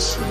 listen.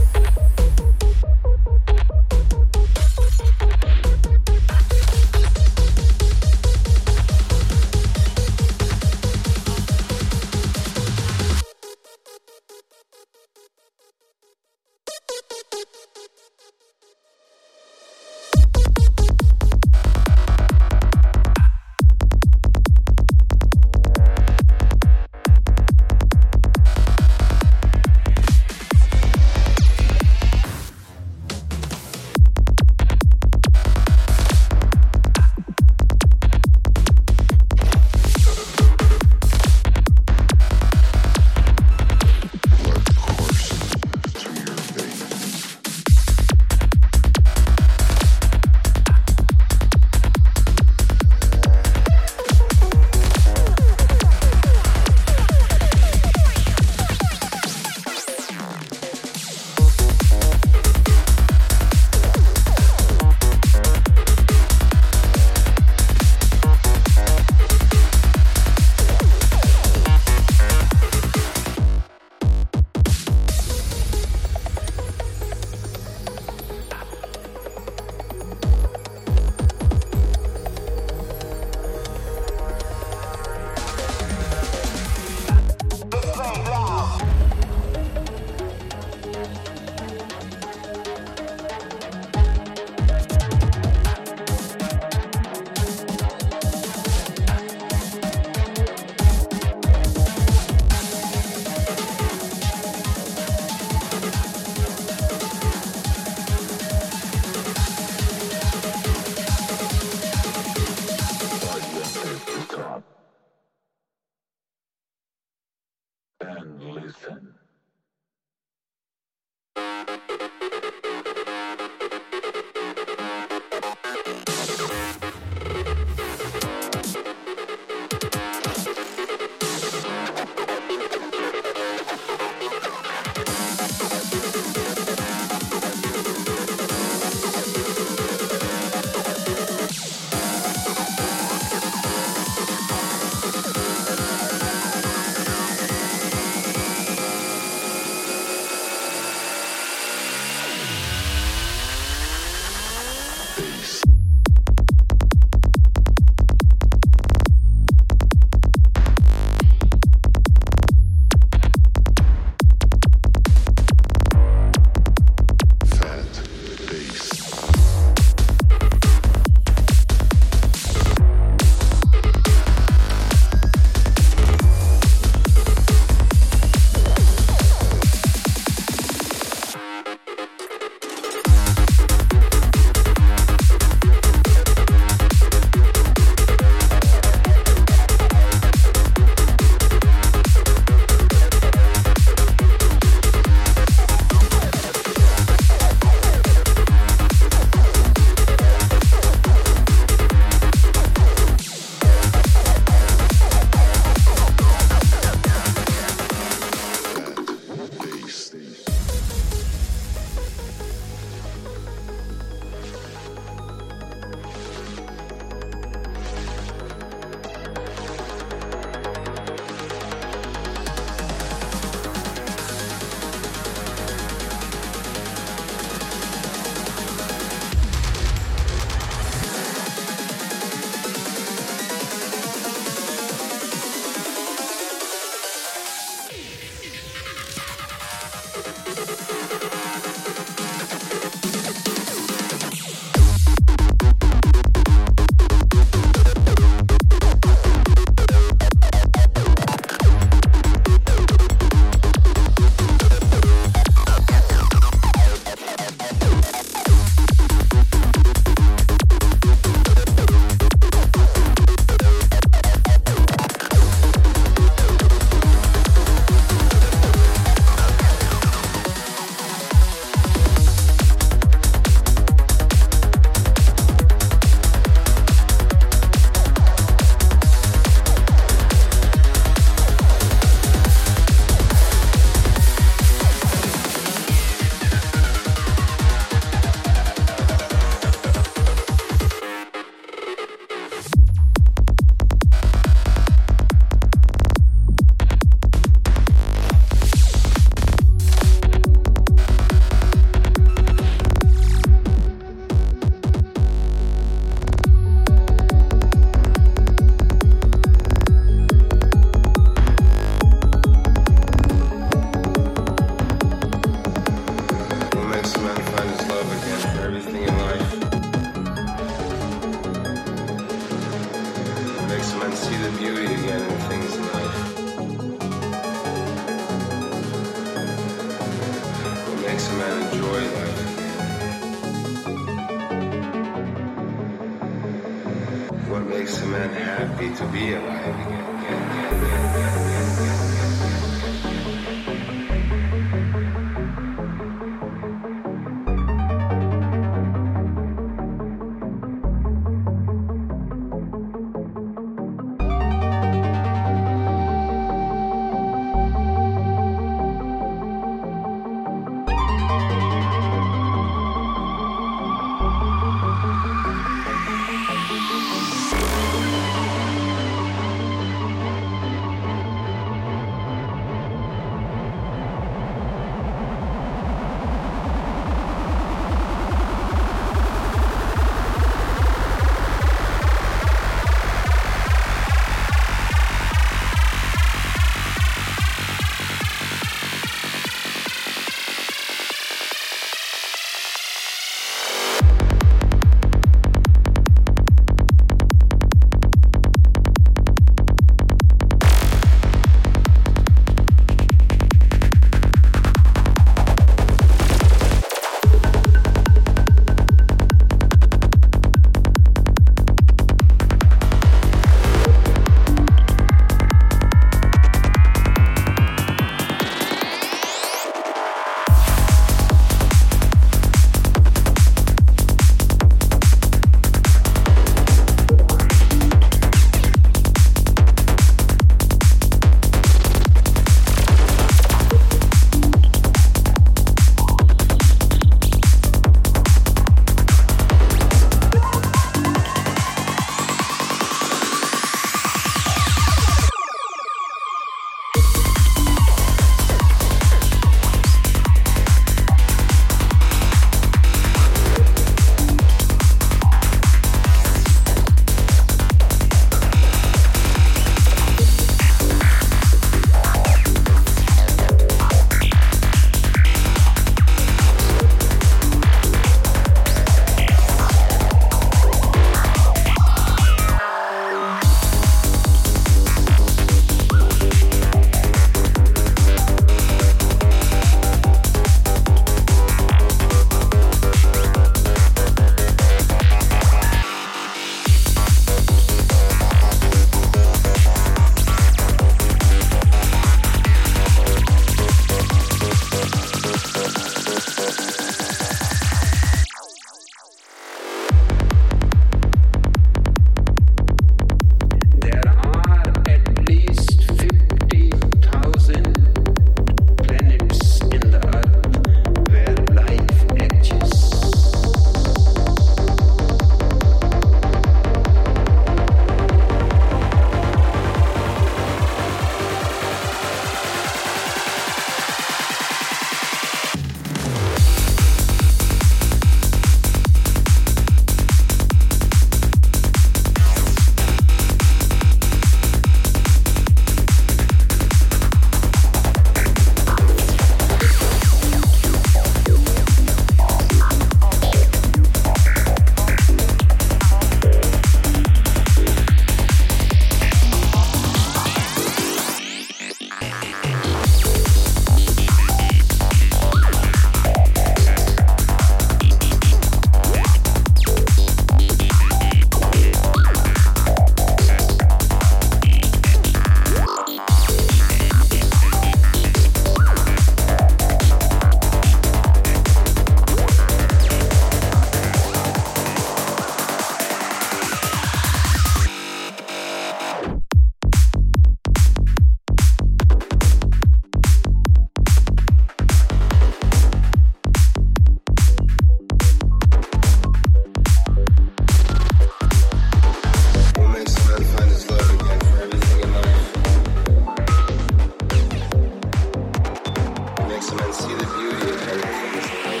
and then see the beauty of everything.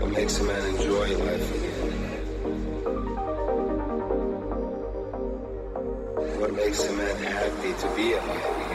What makes a man enjoy life again? What makes a man happy to be alive?